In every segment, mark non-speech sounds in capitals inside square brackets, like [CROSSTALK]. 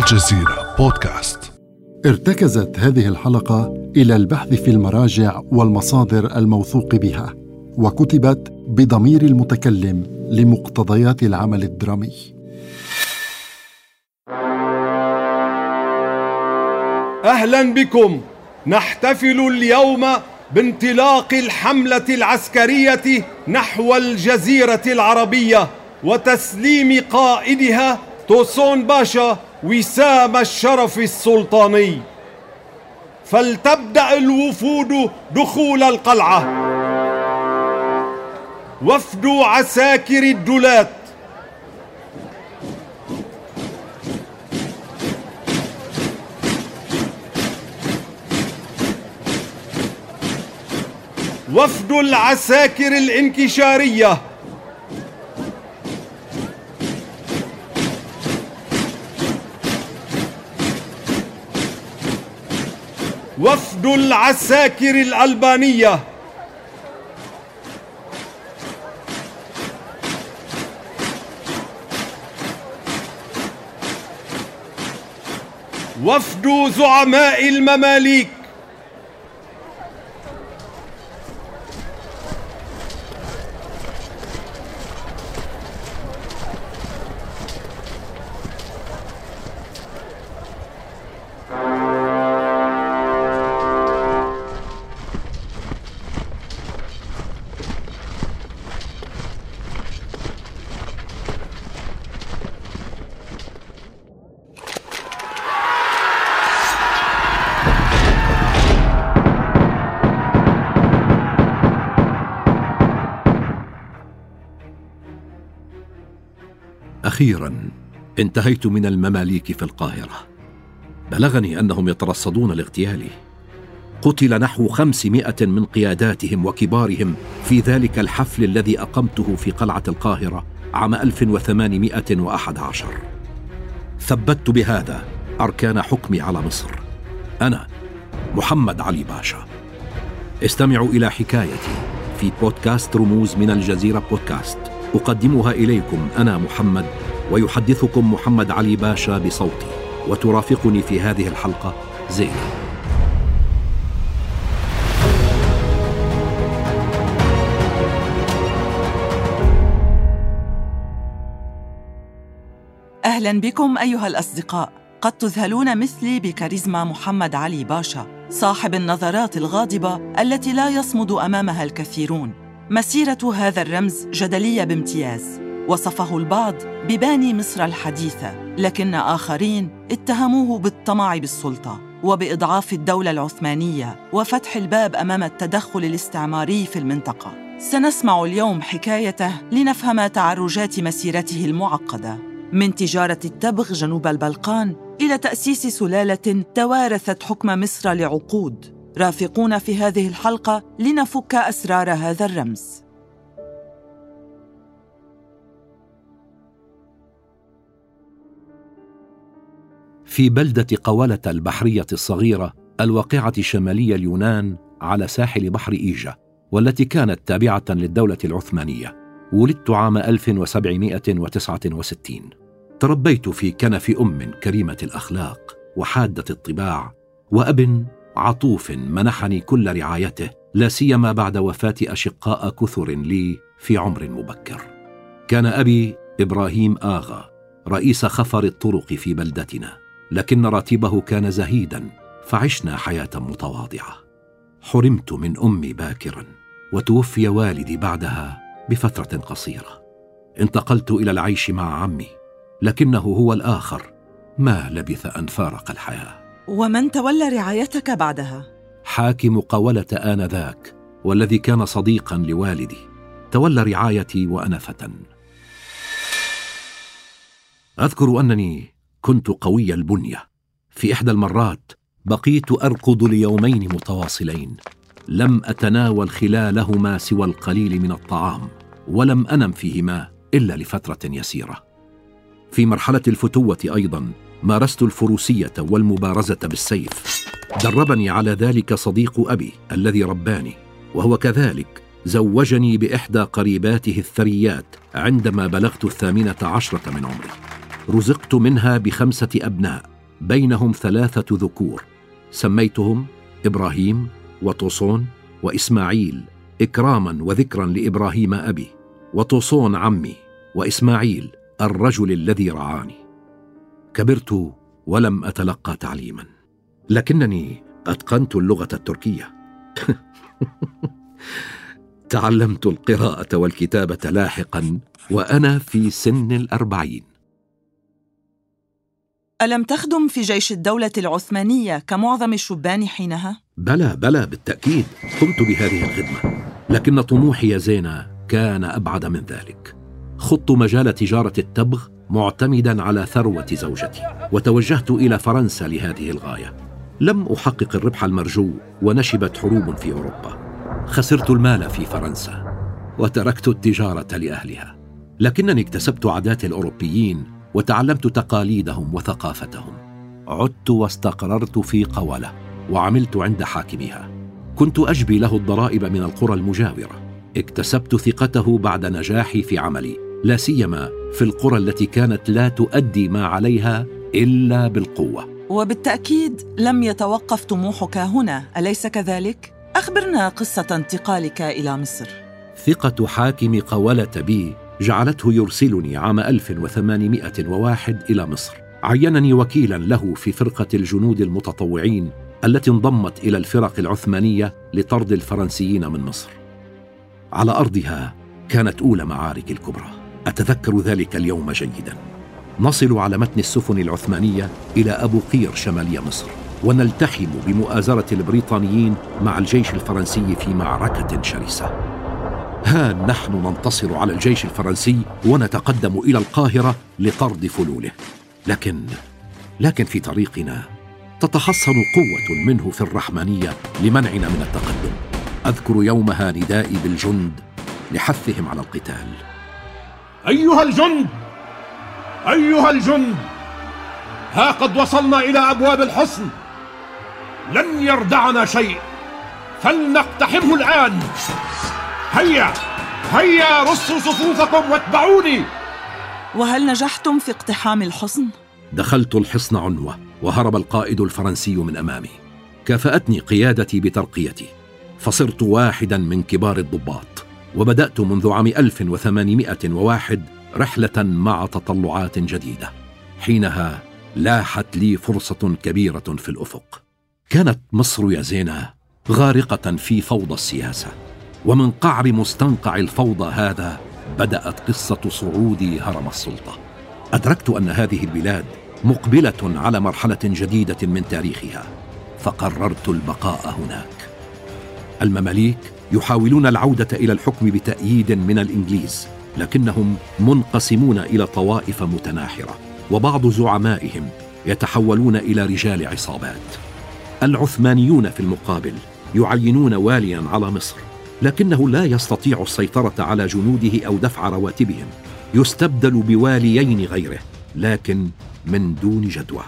الجزيرة بودكاست. ارتكزت هذه الحلقة إلى البحث في المراجع والمصادر الموثوق بها وكتبت بضمير المتكلم لمقتضيات العمل الدرامي. أهلا بكم. نحتفل اليوم بانطلاق الحملة العسكرية نحو الجزيرة العربية وتسليم قائدها توسون باشا وسام الشرف السلطاني. فلتبدأ الوفود دخول القلعة. وفد عساكر الدولات. وفد العساكر الانكشارية. وفد العساكر الألبانية. وفد زعماء المماليك. أخيرا انتهيت من المماليك في القاهرة. بلغني أنهم يترصدون لاغتيالي. قتل نحو خمسمائة من قياداتهم وكبارهم في ذلك الحفل الذي أقمته في قلعة القاهرة عام 1811 ثبت بهذا أركان حكمي على مصر. أنا محمد علي باشا. استمعوا إلى حكايتي في بودكاست رموز من الجزيرة بودكاست. أقدمها إليكم أنا محمد ويحدثكم محمد علي باشا بصوتي. وترافقني في هذه الحلقة زينه أهلا بكم أيها الأصدقاء. قد تذهلون مثلي بكاريزما محمد علي باشا صاحب النظرات الغاضبة التي لا يصمد أمامها الكثيرون. مسيرة هذا الرمز جدلية بامتياز. وصفه البعض بباني مصر الحديثة لكن آخرين اتهموه بالطمع بالسلطة وبإضعاف الدولة العثمانية وفتح الباب أمام التدخل الاستعماري في المنطقة. سنسمع اليوم حكايته لنفهم تعرجات مسيرته المعقدة. من تجارة التبغ جنوب البلقان إلى تأسيس سلالة توارثت حكم مصر لعقود. رافقونا في هذه الحلقة لنفك أسرار هذا الرمز. في بلدة قولة البحرية الصغيرة الواقعة شمالي اليونان على ساحل بحر إيجا والتي كانت تابعة للدولة العثمانية. ولدت عام 1769 تربيت في كنف أم كريمة الأخلاق وحادة الطباع وأب عطوف منحني كل رعايته لا سيما بعد وفاة أشقاء كثر لي في عمر مبكر. كان أبي إبراهيم آغا رئيس خفر الطرق في بلدتنا. لكن راتبه كان زهيدا فعشنا حياة متواضعة. حرمت من أمي باكرا وتوفي والدي بعدها بفترة قصيرة. انتقلت إلى العيش مع عمي لكنه هو الآخر. ما لبث أن فارق الحياة. ومن تولى رعايتك بعدها؟ حاكم قوله آنذاك والذي كان صديقا لوالدي. تولى رعايتي وأنا فتى أذكر أنني كنت قوي البنية. في إحدى المرات بقيت أركض ليومين متواصلين. لم أتناول خلالهما سوى القليل من الطعام ولم أنم فيهما إلا لفترة يسيرة. في مرحلة الفتوة أيضا مارست الفروسية والمبارزة بالسيف. دربني على ذلك صديق أبي الذي رباني وهو كذلك زوجني بإحدى قريباته الثريات عندما بلغت الثامنة عشرة من عمري. رزقت منها بخمسة أبناء بينهم ثلاثة ذكور. سميتهم إبراهيم وطوصون وإسماعيل إكراما وذكرا لإبراهيم أبي وطوصون عمي وإسماعيل الرجل الذي رعاني. كبرت ولم أتلقى تعليما. لكنني أتقنت اللغة التركية. [LAUGHS] تعلمت القراءة والكتابة لاحقا وأنا في سن الأربعين. ألم تخدم في جيش الدولة العثمانية كمعظم الشبان حينها؟ بلى بلى بالتأكيد قمت بهذه الخدمة لكن طموحي يا زينة كان أبعد من ذلك. خضت مجال تجارة التبغ معتمدا على ثروة زوجتي وتوجهت إلى فرنسا لهذه الغاية. لم أحقق الربح المرجو ونشبت حروب في أوروبا. خسرت المال في فرنسا وتركت التجارة لأهلها لكنني اكتسبت عادات الأوروبيين وتعلمت تقاليدهم وثقافتهم. عدت واستقررت في قوله وعملت عند حاكمها كنت أجبي له الضرائب من القرى المجاورة. اكتسبت ثقته بعد نجاحي في عملي. لا سيما في القرى التي كانت لا تؤدي ما عليها إلا بالقوة. وبالتأكيد لم يتوقف طموحك هنا. أليس كذلك؟ أخبرنا قصة انتقالك إلى مصر. ثقة حاكم قولة بي جعلته يرسلني عام 1801 إلى مصر. عينني وكيلا له في فرقة الجنود المتطوعين التي انضمت إلى الفرق العثمانية لطرد الفرنسيين من مصر. على أرضها كانت أولى معارك الكبرى. أتذكر ذلك اليوم جيدا. نصل على متن السفن العثمانية إلى أبو قير شمالي مصر ونلتحم بمؤازرة البريطانيين مع الجيش الفرنسي في معركة شرسة. ها نحن ننتصر على الجيش الفرنسي ونتقدم إلى القاهرة لطرد فلوله. لكن لكن في طريقنا تتحصن قوة منه في الرحمانيه لمنعنا من التقدم. أذكر يومها ندائي بالجند لحثهم على القتال. أيها الجند! أيها الجند! ها قد وصلنا إلى أبواب الحصن. لن يردعنا شيء. فلنقتحمه الآن. هيا هيا رصوا صفوفكم واتبعوني. وهل نجحتم في اقتحام الحصن؟ دخلت الحصن عنوة وهرب القائد الفرنسي من أمامي. كافأتني قيادتي بترقيتي. فصرت واحدا من كبار الضباط وبدأت منذ عام 1801 رحلة مع تطلعات جديدة. حينها لاحت لي فرصة كبيرة في الأفق. كانت مصر يا زينة غارقة في فوضى السياسة. ومن قعر مستنقع الفوضى هذا بدأت قصة صعود هرم السلطة. أدركت أن هذه البلاد مقبلة على مرحلة جديدة من تاريخها فقررت البقاء هناك. المماليك يحاولون العودة إلى الحكم بتأييد من الإنجليز لكنهم منقسمون إلى طوائف متناحرة وبعض زعمائهم يتحولون إلى رجال عصابات. العثمانيون في المقابل يعينون واليا على مصر. لكنه لا يستطيع السيطرة على جنوده أو دفع رواتبهم. يستبدل بواليين غيره لكن من دون جدوى.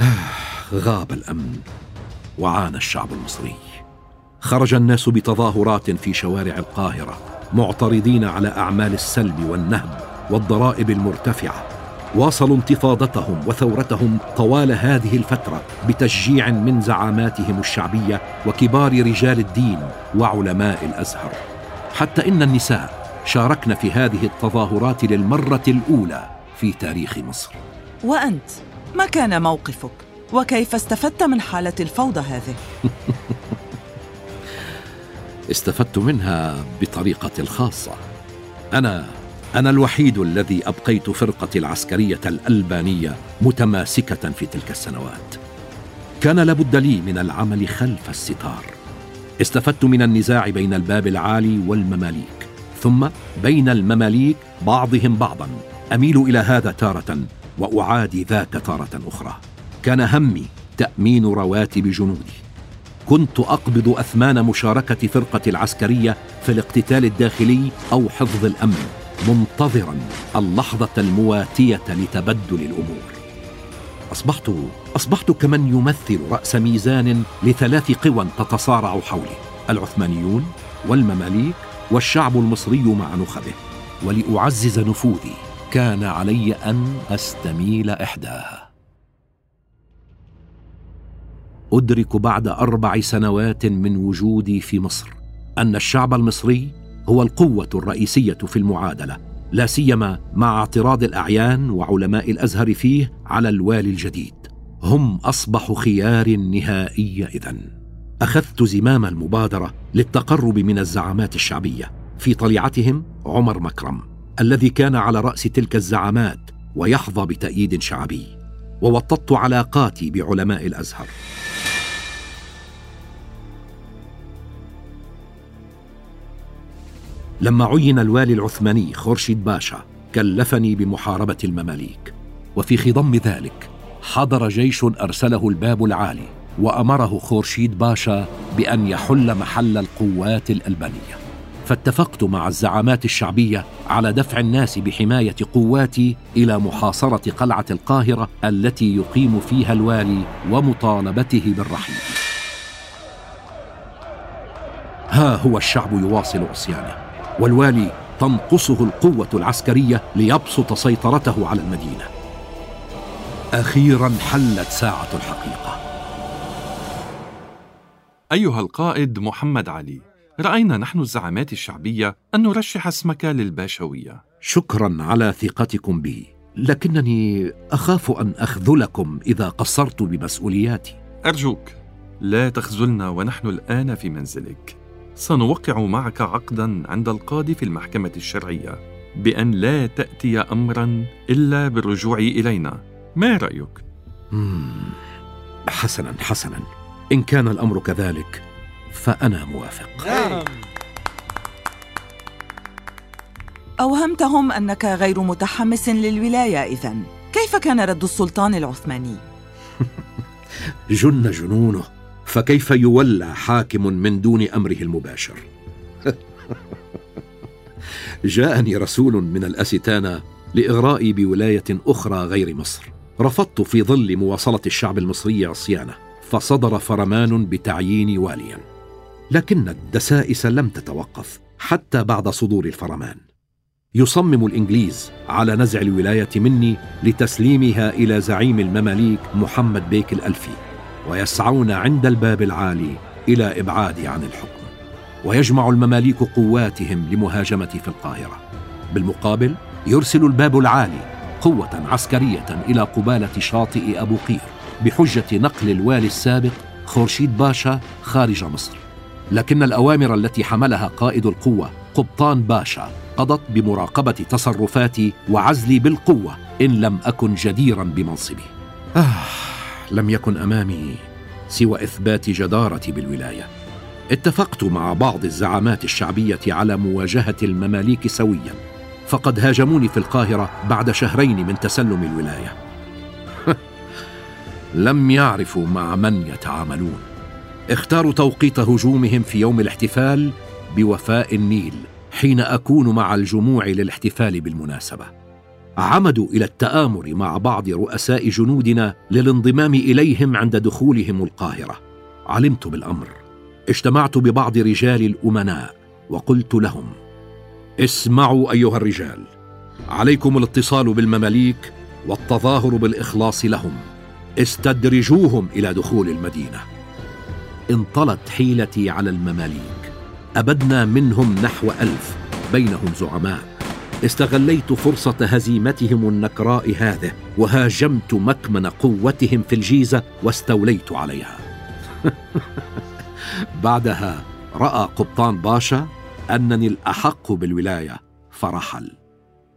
[SIGHS] غاب الأمن وعانى الشعب المصري. خرج الناس بتظاهرات في شوارع القاهرة معترضين على أعمال السلب والنهب والضرائب المرتفعة. واصلوا انتفاضتهم وثورتهم طوال هذه الفترة بتشجيع من زعاماتهم الشعبية وكبار رجال الدين وعلماء الأزهر. حتى إن النساء شاركن في هذه التظاهرات للمرة الأولى في تاريخ مصر. وأنت ما كان موقفك؟ وكيف استفدت من حالة الفوضى هذه؟ [LAUGHS] استفدت منها بطريقتي الخاصة. أنا أنا الوحيد الذي أبقيت فرقتي العسكرية الألبانية متماسكة في تلك السنوات. كان لابد لي من العمل خلف الستار. استفدت من النزاع بين الباب العالي والمماليك ثم بين المماليك بعضهم بعضا. أميل إلى هذا تارة وأعادي ذاك تارة أخرى. كان همي تأمين رواتب جنودي. كنت أقبض أثمان مشاركة فرقتي العسكرية في الاقتتال الداخلي أو حفظ الأمن. منتظرا اللحظة المواتية لتبدل الأمور. اصبحت أصبحت كمن يمثل رأس ميزان لثلاث قوى تتصارع حولي العثمانيون والمماليك والشعب المصري مع نخبه. ولأعزز نفوذي كان علي أن أستميل إحداها. أدرك بعد أربع سنوات من وجودي في مصر أن الشعب المصري هو القوة الرئيسية في المعادلة لا سيما مع اعتراض الأعيان وعلماء الأزهر فيه على الوالي الجديد. هم اصبحوا خيار نهائي إذن. أخذت زمام المبادرة للتقرب من الزعامات الشعبية في طليعتهم عمر مكرم الذي كان على رأس تلك الزعامات ويحظى بتأييد شعبي ووطدت علاقاتي بعلماء الأزهر. لما عين الوالي العثماني خورشيد باشا كلفني بمحاربة المماليك. وفي خضم ذلك حضر جيش أرسله الباب العالي وأمره خورشيد باشا بأن يحل محل القوات الالبانيه فاتفقت مع الزعامات الشعبية على دفع الناس بحماية قواتي إلى محاصرة قلعة القاهرة التي يقيم فيها الوالي ومطالبته بالرحيل. ها هو الشعب يواصل عصيانه. والوالي تنقصه القوة العسكرية ليبسط سيطرته على المدينة. أخيرا حلت ساعة الحقيقة. أيها القائد محمد علي رأينا نحن الزعامات الشعبية أن نرشح اسمك للباشوية. شكرا على ثقتكم بي لكنني أخاف أن أخذلكم إذا قصرت بمسؤولياتي. أرجوك لا تخذلنا ونحن الآن في منزلك. سنوقع معك عقدا عند القاضي في المحكمة الشرعية بأن لا تأتي امرا إلا بالرجوع إلينا. ما رأيك؟ مم. حسنا حسنا. إن كان الأمر كذلك فأنا موافق. أوهمتهم أنك غير متحمس للولاية إذن. كيف كان رد السلطان العثماني؟ [LAUGHS] جن جنونه. فكيف يولى حاكم من دون أمره المباشر؟ [LAUGHS] جاءني رسول من الاستانا لإغرائي بولاية أخرى غير مصر. رفضت في ظل مواصلة الشعب المصري عصيانه فصدر فرمان بتعييني واليا. لكن الدسائس لم تتوقف حتى بعد صدور الفرمان. يصمم الإنجليز على نزع الولاية مني لتسليمها إلى زعيم المماليك محمد بيك الألفي. ويسعون عند الباب العالي إلى ابعادي عن الحكم. ويجمع المماليك قواتهم لمهاجمتي في القاهرة. بالمقابل يرسل الباب العالي قوة عسكرية إلى قبالة شاطئ أبو قير بحجة نقل الوالي السابق خورشيد باشا خارج مصر. لكن الأوامر التي حملها قائد القوة قبطان باشا قضت بمراقبة تصرفاتي وعزلي بالقوة إن لم أكن جديرا بمنصبي. آه. لم يكن أمامي سوى إثبات جدارتي بالولاية. اتفقت مع بعض الزعامات الشعبية على مواجهة المماليك سويا فقد هاجموني في القاهرة بعد شهرين من تسلم الولاية. [LAUGHS] لم يعرفوا مع من يتعاملون. اختاروا توقيت هجومهم في يوم الاحتفال بوفاء النيل حين أكون مع الجموع للاحتفال بالمناسبة. عمدوا إلى التآمر مع بعض رؤساء جنودنا للانضمام إليهم عند دخولهم القاهرة. علمت بالأمر. اجتمعت ببعض رجال الأمناء وقلت لهم اسمعوا أيها الرجال عليكم الاتصال بالمماليك والتظاهر بالإخلاص لهم. استدرجوهم إلى دخول المدينة. انطلت حيلتي على المماليك. أبدنا منهم نحو ألف بينهم زعماء. استغليت فرصة هزيمتهم النكراء هذه وهاجمت مكمن قوتهم في الجيزة واستوليت عليها. [LAUGHS] بعدها رأى قبطان باشا أنني الأحق بالولاية فرحل.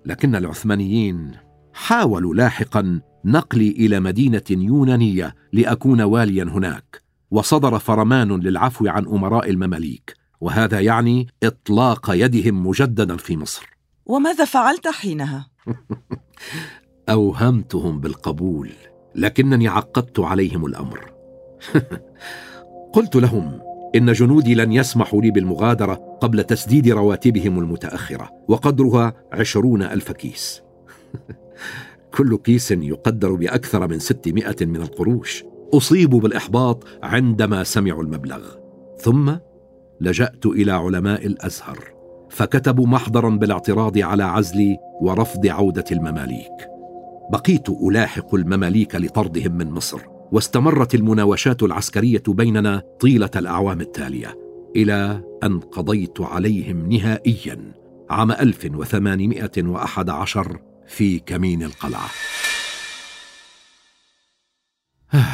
لكن العثمانيين حاولوا لاحقا نقلي إلى مدينة يونانية لأكون واليا هناك وصدر فرمان للعفو عن أمراء المماليك وهذا يعني إطلاق يدهم مجددا في مصر. وماذا فعلت حينها؟ [LAUGHS] أوهمتهم بالقبول لكنني عقدت عليهم الأمر. [LAUGHS] قلت لهم إن جنودي لن يسمحوا لي بالمغادرة قبل تسديد رواتبهم المتأخرة وقدرها عشرون ألف كيس. [LAUGHS] كل كيس يقدر بأكثر من ستمائة من القروش. اصيبوا بالإحباط عندما سمعوا المبلغ. ثم لجأت إلى علماء الأزهر. فكتبوا محضرا بالاعتراض على عزلي ورفض عودة المماليك. بقيت ألاحق المماليك لطردهم من مصر واستمرت المناوشات العسكرية بيننا طيلة الأعوام التالية إلى أن قضيت عليهم نهائيا عام 1811 في كمين القلعة. [SIGHS]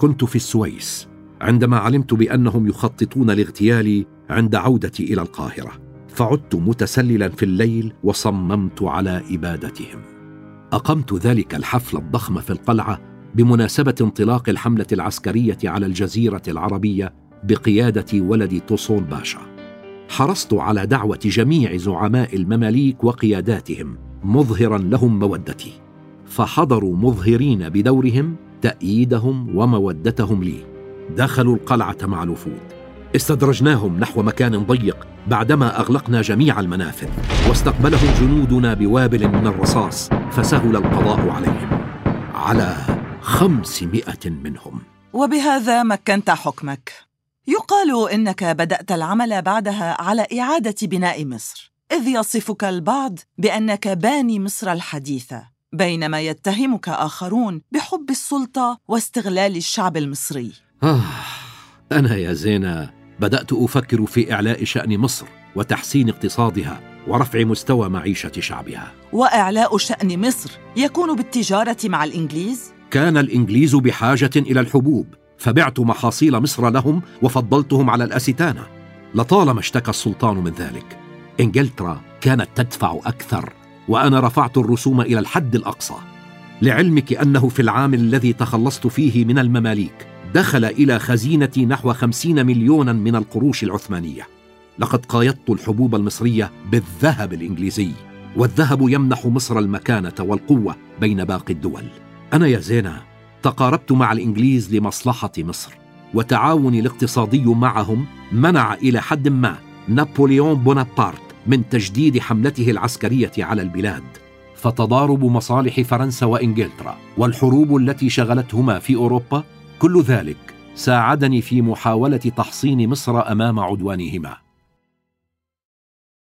كنت في السويس عندما علمت بأنهم يخططون لاغتيالي عند عودتي إلى القاهرة. فعدت متسللا في الليل وصممت على إبادتهم. أقمت ذلك الحفل الضخم في القلعة بمناسبة انطلاق الحملة العسكرية على الجزيرة العربية بقيادة ولد توسون باشا. حرصت على دعوة جميع زعماء المماليك وقياداتهم مظهرا لهم مودتي. فحضروا مظهرين بدورهم تأييدهم ومودتهم لي. دخلوا القلعة مع الوفود. استدرجناهم نحو مكان ضيق بعدما أغلقنا جميع المنافذ واستقبلهم جنودنا بوابل من الرصاص فسهل القضاء عليهم. على خمسمائة منهم. وبهذا مكنت حكمك. يقال إنك بدأت العمل بعدها على إعادة بناء مصر. إذ يصفك البعض بأنك باني مصر الحديثة بينما يتهمك آخرون بحب السلطة واستغلال الشعب المصري. آه أنا يا زينة بدأت أفكر في إعلاء شأن مصر وتحسين اقتصادها ورفع مستوى معيشة شعبها. وإعلاء شأن مصر يكون بالتجارة مع الإنجليز؟ كان الإنجليز بحاجة إلى الحبوب فبعت محاصيل مصر لهم وفضلتهم على الأستانة. لطالما اشتكى السلطان من ذلك إنجلترا كانت تدفع أكثر وأنا رفعت الرسوم إلى الحد الأقصى. لعلمك أنه في العام الذي تخلصت فيه من المماليك دخل إلى خزينتي نحو خمسين مليونا من القروش العثمانية. لقد قايضت الحبوب المصرية بالذهب الإنجليزي والذهب يمنح مصر المكانة والقوة بين باقي الدول. أنا يا زينة تقاربت مع الإنجليز لمصلحة مصر وتعاوني الاقتصادي معهم منع إلى حد ما نابليون بونابرت من تجديد حملته العسكرية على البلاد. فتضارب مصالح فرنسا وإنجلترا والحروب التي شغلتهما في أوروبا كل ذلك ساعدني في محاولة تحصين مصر أمام عدوانهما.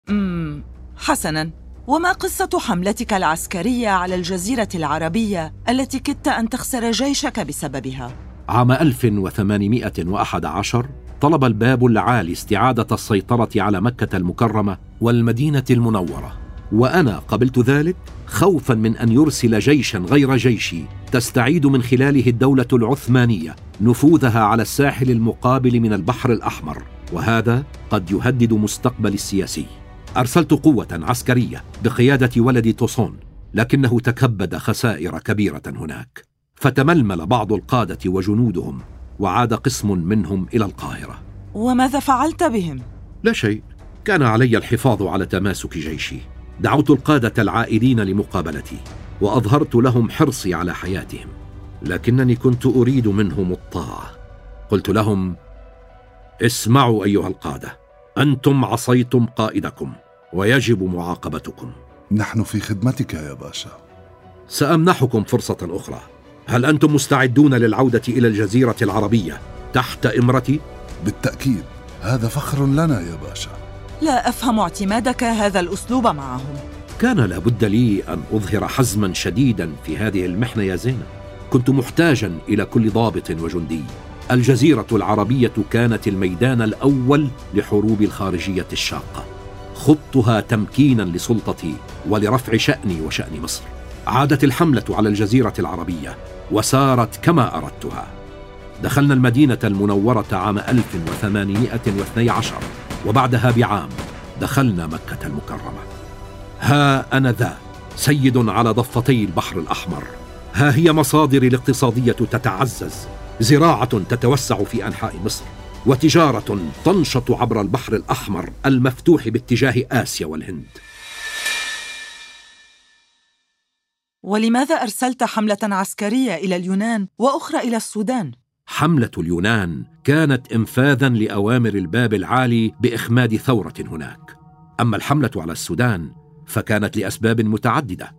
امم حسنا. وما قصة حملتك العسكرية على الجزيرة العربية التي كدت أن تخسر جيشك بسببها؟ عام 1811 طلب الباب العالي استعادة السيطرة على مكة المكرمة والمدينة المنورة. وأنا قبلت ذلك خوفا من أن يرسل جيشا غير جيشي تستعيد من خلاله الدولة العثمانية نفوذها على الساحل المقابل من البحر الأحمر وهذا قد يهدد مستقبل السياسي. أرسلت قوة عسكرية بقيادة ولد توسون لكنه تكبد خسائر كبيرة هناك. فتململ بعض القادة وجنودهم وعاد قسم منهم إلى القاهرة. وماذا فعلت بهم؟ لا شيء. كان علي الحفاظ على تماسك جيشي. دعوت القادة العائدين لمقابلتي وأظهرت لهم حرصي على حياتهم لكنني كنت أريد منهم الطاعة. قلت لهم اسمعوا أيها القادة أنتم عصيتم قائدكم ويجب معاقبتكم. نحن في خدمتك يا باشا. سأمنحكم فرصة أخرى. هل أنتم مستعدون للعودة إلى الجزيرة العربية تحت إمرتي؟ بالتأكيد هذا فخر لنا يا باشا. لا أفهم اعتمادك هذا الأسلوب معهم. كان لابد لي أن أظهر حزما شديدا في هذه المحنة يا زينب. كنت محتاجا إلى كل ضابط وجندي. الجزيرة العربية كانت الميدان الأول لحروب الخارجية الشاقة. خضتها تمكينا لسلطتي ولرفع شأني وشأن مصر. عادت الحملة على الجزيرة العربية وسارت كما أردتها. دخلنا المدينة المنورة عام 1812 وبعدها بعام دخلنا مكة المكرمة. ها أنا ذا سيد على ضفتي البحر الأحمر. ها هي مصادري الاقتصادية تتعزز. زراعة تتوسع في أنحاء مصر. وتجارة تنشط عبر البحر الأحمر المفتوح باتجاه آسيا والهند. ولماذا أرسلت حملة عسكرية إلى اليونان وأخرى إلى السودان؟ حملة اليونان كانت انفاذا لأوامر الباب العالي بإخماد ثورة هناك. أما الحملة على السودان فكانت لأسباب متعددة.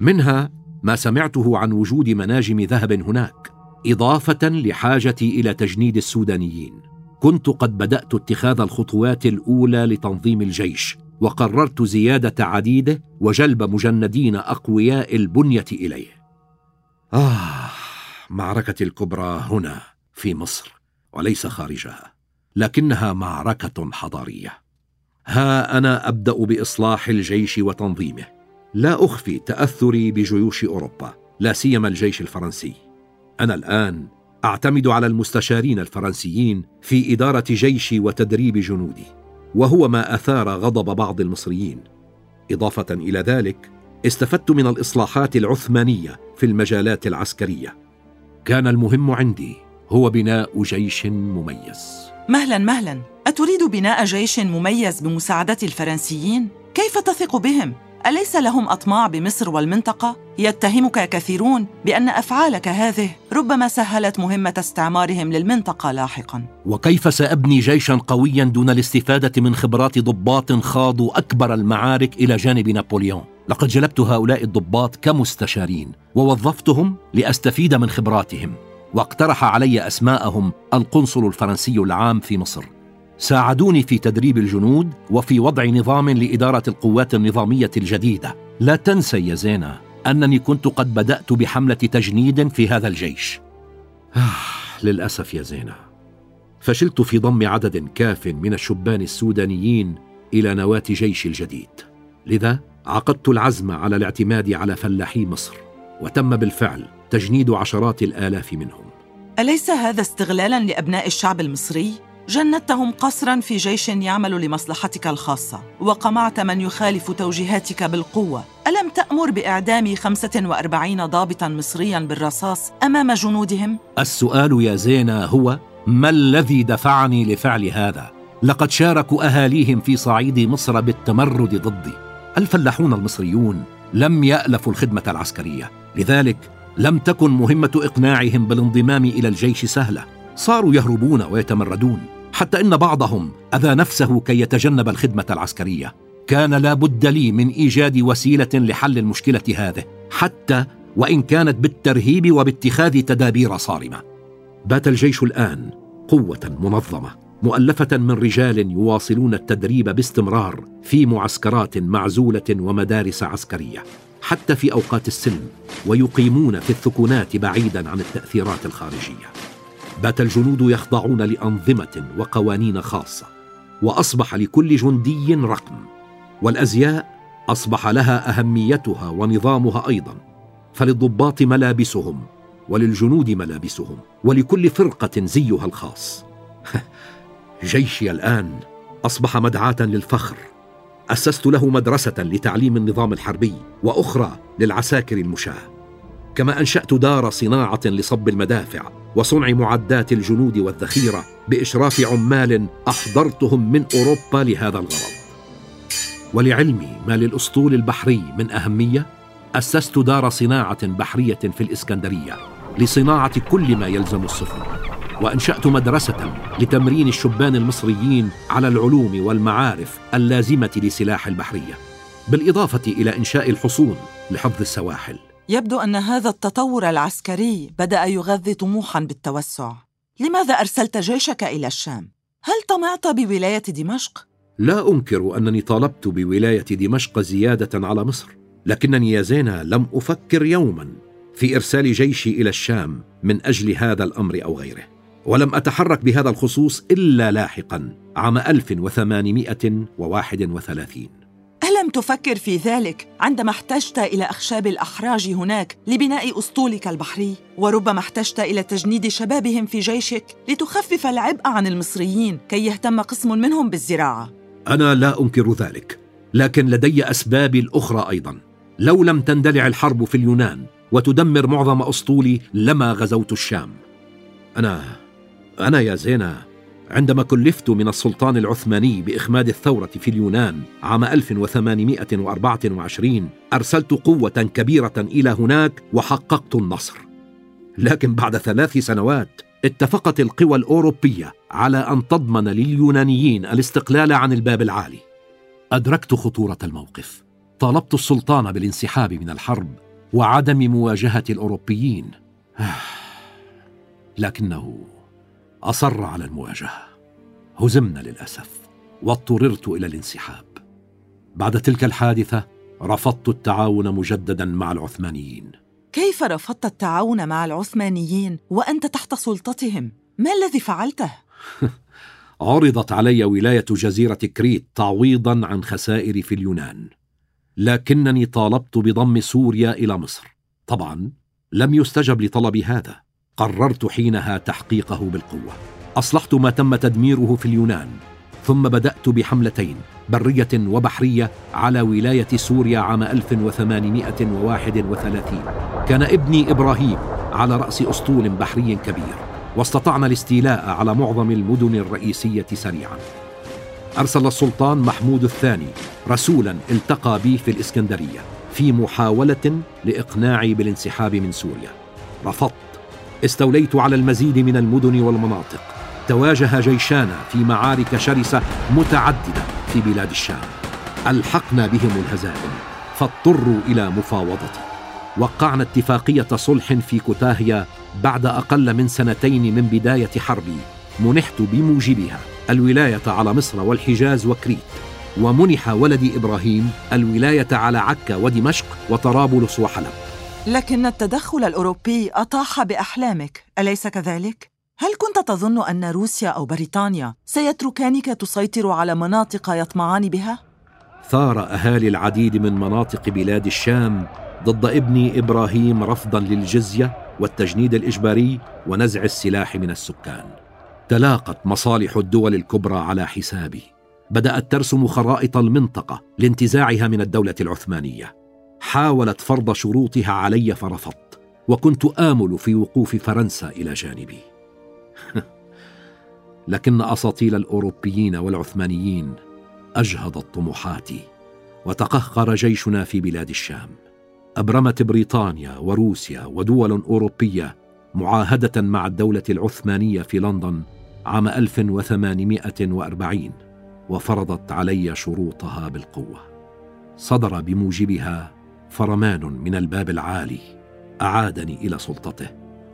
منها ما سمعته عن وجود مناجم ذهب هناك إضافة لحاجتي إلى تجنيد السودانيين. كنت قد بدأت اتخاذ الخطوات الأولى لتنظيم الجيش وقررت زيادة عديده وجلب مجندين أقوياء البنية إليه. آه. معركتي الكبرى هنا في مصر وليس خارجها لكنها معركة حضارية. ها أنا أبدأ بإصلاح الجيش وتنظيمه. لا أخفي تأثري بجيوش أوروبا لا سيما الجيش الفرنسي. أنا الآن أعتمد على المستشارين الفرنسيين في إدارة جيشي وتدريب جنودي وهو ما أثار غضب بعض المصريين. إضافة إلى ذلك استفدت من الإصلاحات العثمانية في المجالات العسكرية. كان المهم عندي هو بناء جيش مميز. مهلا مهلا. أتريد بناء جيش مميز بمساعدة الفرنسيين؟ كيف تثق بهم؟ أليس لهم أطماع بمصر والمنطقة؟ يتهمك كثيرون بأن أفعالك هذه ربما سهلت مهمة استعمارهم للمنطقة لاحقا. وكيف سأبني جيشا قويا دون الاستفادة من خبرات ضباط خاضوا أكبر المعارك إلى جانب نابليون؟ لقد جلبت هؤلاء الضباط كمستشارين ووظفتهم لأستفيد من خبراتهم واقترح علي أسماءهم القنصل الفرنسي العام في مصر. ساعدوني في تدريب الجنود وفي وضع نظام لإدارة القوات النظامية الجديدة. لا تنسى يا زينة أنني كنت قد بدأت بحملة تجنيد في هذا الجيش. آه للأسف يا زينة. فشلت في ضم عدد كاف من الشبان السودانيين إلى نواة جيشي الجديد. لذا؟ عقدت العزم على الاعتماد على فلاحي مصر وتم بالفعل تجنيد عشرات الآلاف منهم. أليس هذا استغلالا لأبناء الشعب المصري؟ جندتهم قصرا في جيش يعمل لمصلحتك الخاصة وقمعت من يخالف توجيهاتك بالقوة. ألم تأمر بإعدام 45 ضابطا مصريا بالرصاص أمام جنودهم؟ السؤال يا زينة هو ما الذي دفعني لفعل هذا؟ لقد شاركوا أهاليهم في صعيد مصر بالتمرد ضدي. الفلاحون المصريون لم يألفوا الخدمة العسكرية لذلك لم تكن مهمة إقناعهم بالانضمام إلى الجيش سهلة. صاروا يهربون ويتمردون حتى إن بعضهم أذى نفسه كي يتجنب الخدمة العسكرية. كان لا بد لي من إيجاد وسيلة لحل المشكلة هذه حتى وإن كانت بالترهيب وباتخاذ تدابير صارمة. بات الجيش الآن قوة منظمة. مؤلفة من رجال يواصلون التدريب باستمرار في معسكرات معزولة ومدارس عسكرية حتى في أوقات السلم ويقيمون في الثكنات بعيدا عن التأثيرات الخارجية. بات الجنود يخضعون لأنظمة وقوانين خاصة وأصبح لكل جندي رقم والأزياء أصبح لها أهميتها ونظامها أيضا. فللضباط ملابسهم وللجنود ملابسهم ولكل فرقة زيها الخاص. [LAUGHS] جيشي الآن أصبح مدعاة للفخر. أسست له مدرسة لتعليم النظام الحربي وأخرى للعساكر المشاة. كما أنشأت دار صناعة لصب المدافع وصنع معدات الجنود والذخيرة بإشراف عمال أحضرتهم من أوروبا لهذا الغرض. ولعلمي ما للأسطول البحري من أهمية أسست دار صناعة بحرية في الإسكندرية لصناعة كل ما يلزم السفن. وأنشأت مدرسة لتمرين الشبان المصريين على العلوم والمعارف اللازمة لسلاح البحرية بالإضافة إلى إنشاء الحصون لحفظ السواحل. يبدو أن هذا التطور العسكري بدأ يغذي طموحا بالتوسع. لماذا أرسلت جيشك إلى الشام؟ هل طمعت بولاية دمشق؟ لا أنكر أنني طالبت بولاية دمشق زيادة على مصر لكنني يا زينة لم أفكر يوما في إرسال جيشي إلى الشام من أجل هذا الأمر أو غيره. ولم أتحرك بهذا الخصوص إلا لاحقا عام 1831 ألم تفكر في ذلك عندما احتجت إلى أخشاب الأحراج هناك لبناء أسطولك البحري؟ وربما احتجت إلى تجنيد شبابهم في جيشك لتخفف العبء عن المصريين كي يهتم قسم منهم بالزراعة. أنا لا أنكر ذلك، لكن لدي أسبابي الأخرى أيضا. لو لم تندلع الحرب في اليونان وتدمر معظم أسطولي لما غزوت الشام. أنا أنا يا زينة عندما كلفت من السلطان العثماني بإخماد الثورة في اليونان عام 1824 أرسلت قوة كبيرة إلى هناك وحققت النصر. لكن بعد ثلاث سنوات اتفقت القوى الأوروبية على أن تضمن لليونانيين الاستقلال عن الباب العالي. أدركت خطورة الموقف. طالبت السلطان بالانسحاب من الحرب وعدم مواجهة الأوروبيين. لكنه أصر على المواجهة. هزمنا للأسف واضطررت إلى الانسحاب. بعد تلك الحادثة رفضت التعاون مجددا مع العثمانيين. كيف رفضت التعاون مع العثمانيين وأنت تحت سلطتهم؟ ما الذي فعلته؟ [LAUGHS] عرضت علي ولاية جزيرة كريت تعويضا عن خسائري في اليونان. لكنني طالبت بضم سوريا إلى مصر. طبعا لم يستجب لطلبي هذا. قررت حينها تحقيقه بالقوة. أصلحت ما تم تدميره في اليونان ثم بدأت بحملتين برية وبحرية على ولاية سوريا عام 1831 كان ابني إبراهيم على رأس أسطول بحري كبير واستطعنا الاستيلاء على معظم المدن الرئيسية سريعا. أرسل السلطان محمود الثاني رسولا التقى بي في الإسكندرية في محاولة لإقناعي بالانسحاب من سوريا. رفضت استوليت على المزيد من المدن والمناطق. تواجه جيشانا في معارك شرسة متعددة في بلاد الشام. ألحقنا بهم الهزائم فاضطروا إلى مفاوضتي وقعنا اتفاقية صلح في كوتاهيا بعد أقل من سنتين من بداية حربي منحت بموجبها الولاية على مصر والحجاز وكريت. ومنح ولدي إبراهيم الولاية على عكا ودمشق وطرابلس وحلب. لكن التدخل الأوروبي أطاح بأحلامك. أليس كذلك؟ هل كنت تظن أن روسيا أو بريطانيا سيتركانك تسيطر على مناطق يطمعان بها؟ ثار أهالي العديد من مناطق بلاد الشام ضد ابني إبراهيم رفضا للجزية والتجنيد الإجباري ونزع السلاح من السكان. تلاقت مصالح الدول الكبرى على حسابي. بدأت ترسم خرائط المنطقة لانتزاعها من الدولة العثمانية. حاولت فرض شروطها علي فرفضت وكنت آمل في وقوف فرنسا إلى جانبي. [LAUGHS] لكن أساطيل الأوروبيين والعثمانيين أجهضت طموحاتي وتقهقر جيشنا في بلاد الشام. أبرمت بريطانيا وروسيا ودول أوروبية معاهدة مع الدولة العثمانية في لندن عام 1840 وفرضت علي شروطها بالقوة. صدر بموجبها فرمان من الباب العالي أعادني إلى سلطته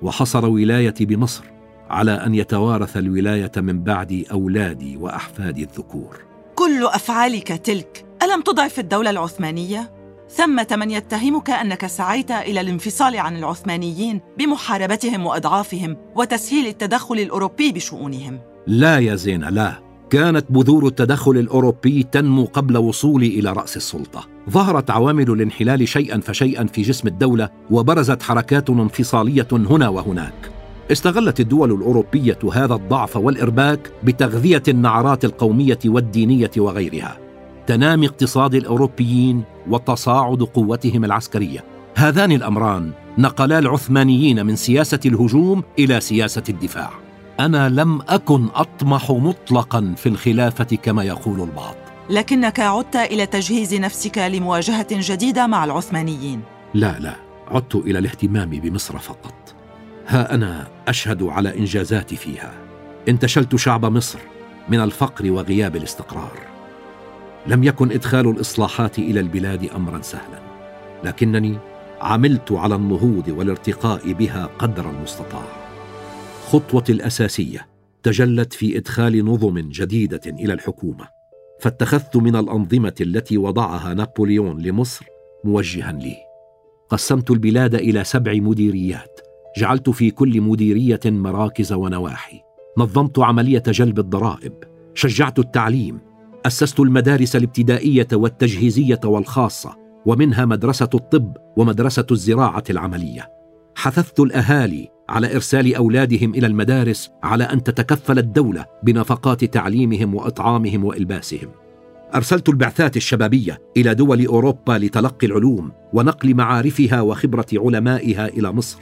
وحصر ولايتي بمصر على أن يتوارث الولاية من بعدي أولادي وأحفادي الذكور. كل أفعالك تلك ألم تضعف الدولة العثمانية؟ ثمة من يتهمك أنك سعيت إلى الانفصال عن العثمانيين بمحاربتهم وأضعافهم وتسهيل التدخل الأوروبي بشؤونهم. لا يا زين لا. كانت بذور التدخل الأوروبي تنمو قبل وصولي إلى رأس السلطة. ظهرت عوامل الانحلال شيئا فشيئا في جسم الدولة وبرزت حركات انفصالية هنا وهناك. استغلت الدول الأوروبية هذا الضعف والإرباك بتغذية النعرات القومية والدينية وغيرها. تنامي اقتصاد الأوروبيين وتصاعد قوتهم العسكرية. هذان الأمران نقلا العثمانيين من سياسة الهجوم إلى سياسة الدفاع. أنا لم أكن أطمح مطلقا في الخلافة كما يقول البعض. لكنك عدت إلى تجهيز نفسك لمواجهة جديدة مع العثمانيين. لا لا عدت إلى الاهتمام بمصر فقط. ها أنا أشهد على إنجازاتي فيها. انتشلت شعب مصر من الفقر وغياب الاستقرار. لم يكن إدخال الإصلاحات إلى البلاد امرا سهلا. لكنني عملت على النهوض والارتقاء بها قدر المستطاع خطوتي الأساسية تجلت في إدخال نظم جديدة إلى الحكومة فاتخذت من الأنظمة التي وضعها نابليون لمصر موجها لي. قسمت البلاد إلى سبع مديريات جعلت في كل مديرية مراكز ونواحي. نظمت عملية جلب الضرائب شجعت التعليم أسست المدارس الابتدائية والتجهيزية والخاصة ومنها مدرسة الطب ومدرسة الزراعة العملية. حثثت الأهالي على إرسال أولادهم إلى المدارس على أن تتكفل الدولة بنفقات تعليمهم وإطعامهم وإلباسهم. أرسلت البعثات الشبابية إلى دول أوروبا لتلقي العلوم ونقل معارفها وخبرة علمائها إلى مصر.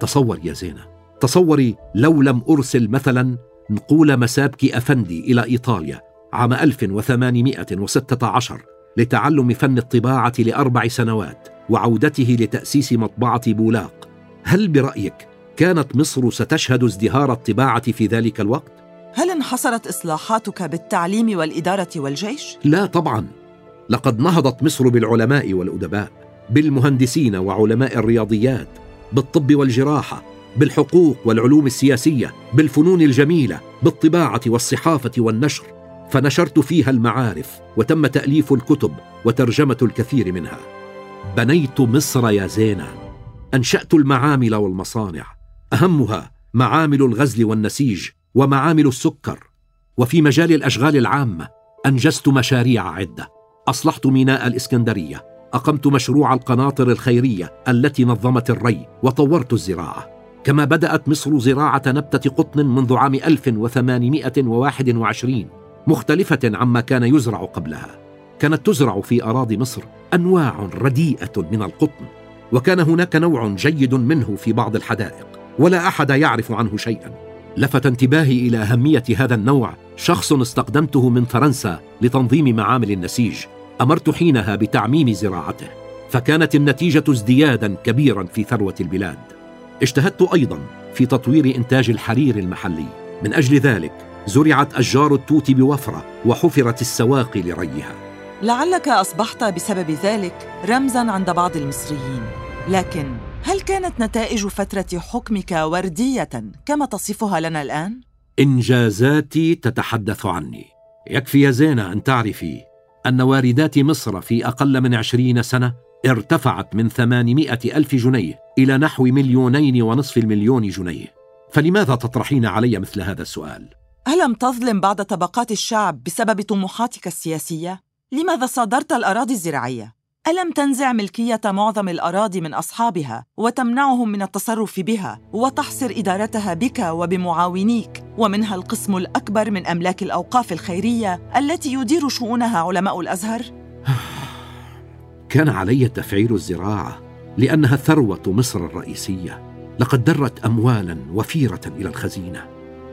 تصور يا زينة تصوري لو لم أرسل مثلا نقول مسابكي أفندي إلى إيطاليا عام 1816 لتعلم فن الطباعة لأربع سنوات وعودته لتأسيس مطبعة بولاق. هل برأيك كانت مصر ستشهد ازدهار الطباعة في ذلك الوقت؟ هل انحصرت إصلاحاتك بالتعليم والإدارة والجيش؟ لا طبعا. لقد نهضت مصر بالعلماء والأدباء بالمهندسين وعلماء الرياضيات بالطب والجراحة بالحقوق والعلوم السياسية بالفنون الجميلة بالطباعة والصحافة والنشر. فنشرت فيها المعارف وتم تأليف الكتب وترجمة الكثير منها. بنيت مصر يا زينة. أنشأت المعامل والمصانع. أهمها معامل الغزل والنسيج ومعامل السكر. وفي مجال الأشغال العامة أنجزت مشاريع عدة. أصلحت ميناء الإسكندرية. أقمت مشروع القناطر الخيرية التي نظمت الري وطورت الزراعة. كما بدأت مصر زراعة نبتة قطن منذ عام 1821 مختلفة عما كان يزرع قبلها. كانت تزرع في أراضي مصر أنواع رديئة من القطن. وكان هناك نوع جيد منه في بعض الحدائق. ولا أحد يعرف عنه شيئا. لفت انتباهي إلى أهمية هذا النوع. شخص استقدمته من فرنسا لتنظيم معامل النسيج. أمرت حينها بتعميم زراعته. فكانت النتيجة ازديادا كبيرا في ثروة البلاد. اجتهدت أيضا في تطوير إنتاج الحرير المحلي. من أجل ذلك زرعت أشجار التوت بوفرة وحفرت السواقي لريها. لعلك أصبحت بسبب ذلك رمزا عند بعض المصريين. لكن هل كانت نتائج فترة حكمك وردية كما تصفها لنا الآن إنجازاتي تتحدث عني يكفي يا زينة أن تعرفي أن واردات مصر في أقل من عشرين سنة ارتفعت من ثمانمائة ألف جنيه إلى نحو مليونين ونصف المليون جنيه فلماذا تطرحين علي مثل هذا السؤال؟ ألم تظلم بعض طبقات الشعب بسبب طموحاتك السياسية؟ لماذا صادرت الأراضي الزراعية؟ ألم تنزع ملكية معظم الأراضي من أصحابها وتمنعهم من التصرف بها وتحصر إدارتها بك وبمعاونيك؟ ومنها القسم الأكبر من أملاك الأوقاف الخيرية التي يدير شؤونها علماء الأزهر؟ [SIGHS] كان علي تفعيل الزراعة لأنها ثروة مصر الرئيسية. لقد درت أموالا وفيرة إلى الخزينة.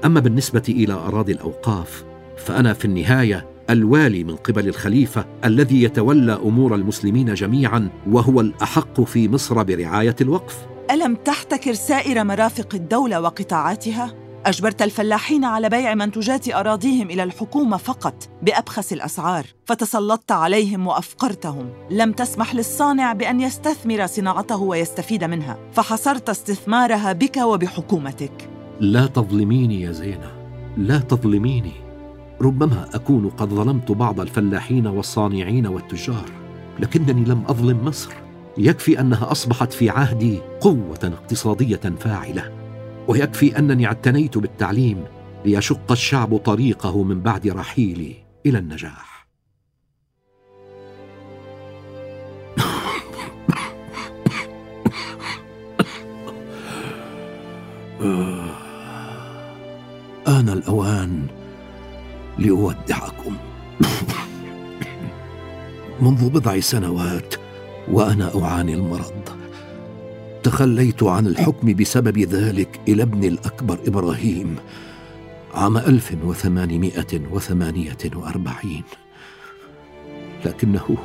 أما بالنسبة إلى أراضي الأوقاف فأنا في النهاية الوالي من قبل الخليفة الذي يتولى أمور المسلمين جميعا وهو الأحق في مصر برعاية الوقف. ألم تحتكر سائر مرافق الدولة وقطاعاتها؟ أجبرت الفلاحين على بيع منتجات أراضيهم إلى الحكومة فقط بأبخس الأسعار فتسلطت عليهم وأفقرتهم. لم تسمح للصانع بأن يستثمر صناعته ويستفيد منها فحصرت استثمارها بك وبحكومتك. لا تظلميني يا زينة لا تظلميني. ربما أكون قد ظلمت بعض الفلاحين والصانعين والتجار لكنني لم أظلم مصر. يكفي أنها أصبحت في عهدي قوة اقتصادية فاعلة ويكفي أنني اعتنيت بالتعليم ليشق الشعب طريقه من بعد رحيلي إلى النجاح. آن الأوان لأودعكم. منذ بضع سنوات وأنا أعاني المرض. تخليت عن الحكم بسبب ذلك إلى ابني الأكبر إبراهيم عام 1848 لكنه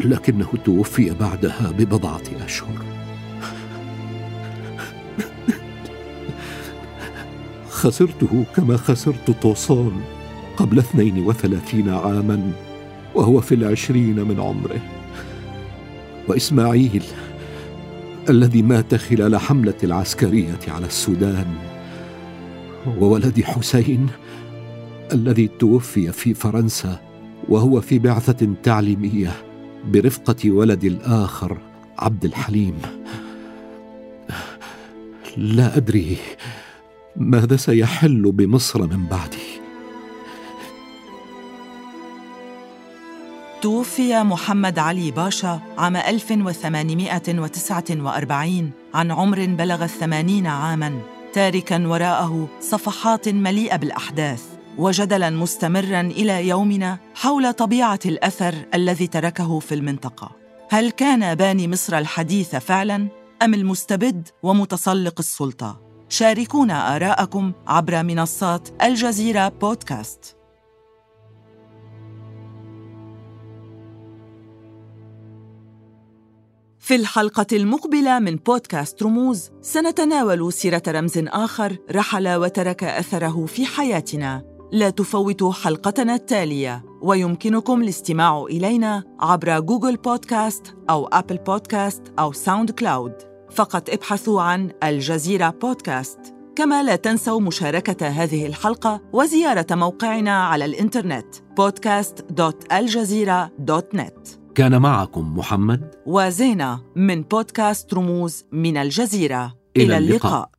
لكنه توفي بعدها ببضعة أشهر. خسرته كما خسرت طوسان قبل اثنين وثلاثين عاما وهو في العشرين من عمره. وإسماعيل الذي مات خلال حملة العسكرية على السودان وولدي حسين الذي توفي في فرنسا وهو في بعثة تعليمية برفقة ولد الآخر عبد الحليم. لا أدري ماذا سيحل بمصر من بعدي توفي محمد علي باشا عام 1849 عن عمر بلغ الثمانين عاماً تاركاً وراءه صفحات مليئة بالأحداث وجدلاً مستمراً إلى يومنا حول طبيعة الأثر الذي تركه في المنطقة هل كان باني مصر الحديث فعلاً أم المستبد ومتسلق السلطة؟ شاركونا آراءكم عبر منصات الجزيرة بودكاست. في الحلقة المقبلة من بودكاست رموز سنتناول سيرة رمز آخر رحل وترك أثره في حياتنا. لا تفوتوا حلقتنا التالية ويمكنكم الاستماع إلينا عبر Google Podcasts أو Apple Podcasts أو SoundCloud. فقط ابحثوا عن الجزيرة بودكاست. كما لا تنسوا مشاركة هذه الحلقة وزيارة موقعنا على الإنترنت podcast.aljazeera.net كان معكم محمد وزينة من بودكاست رموز من الجزيرة. إلى إلى اللقاء. اللقاء.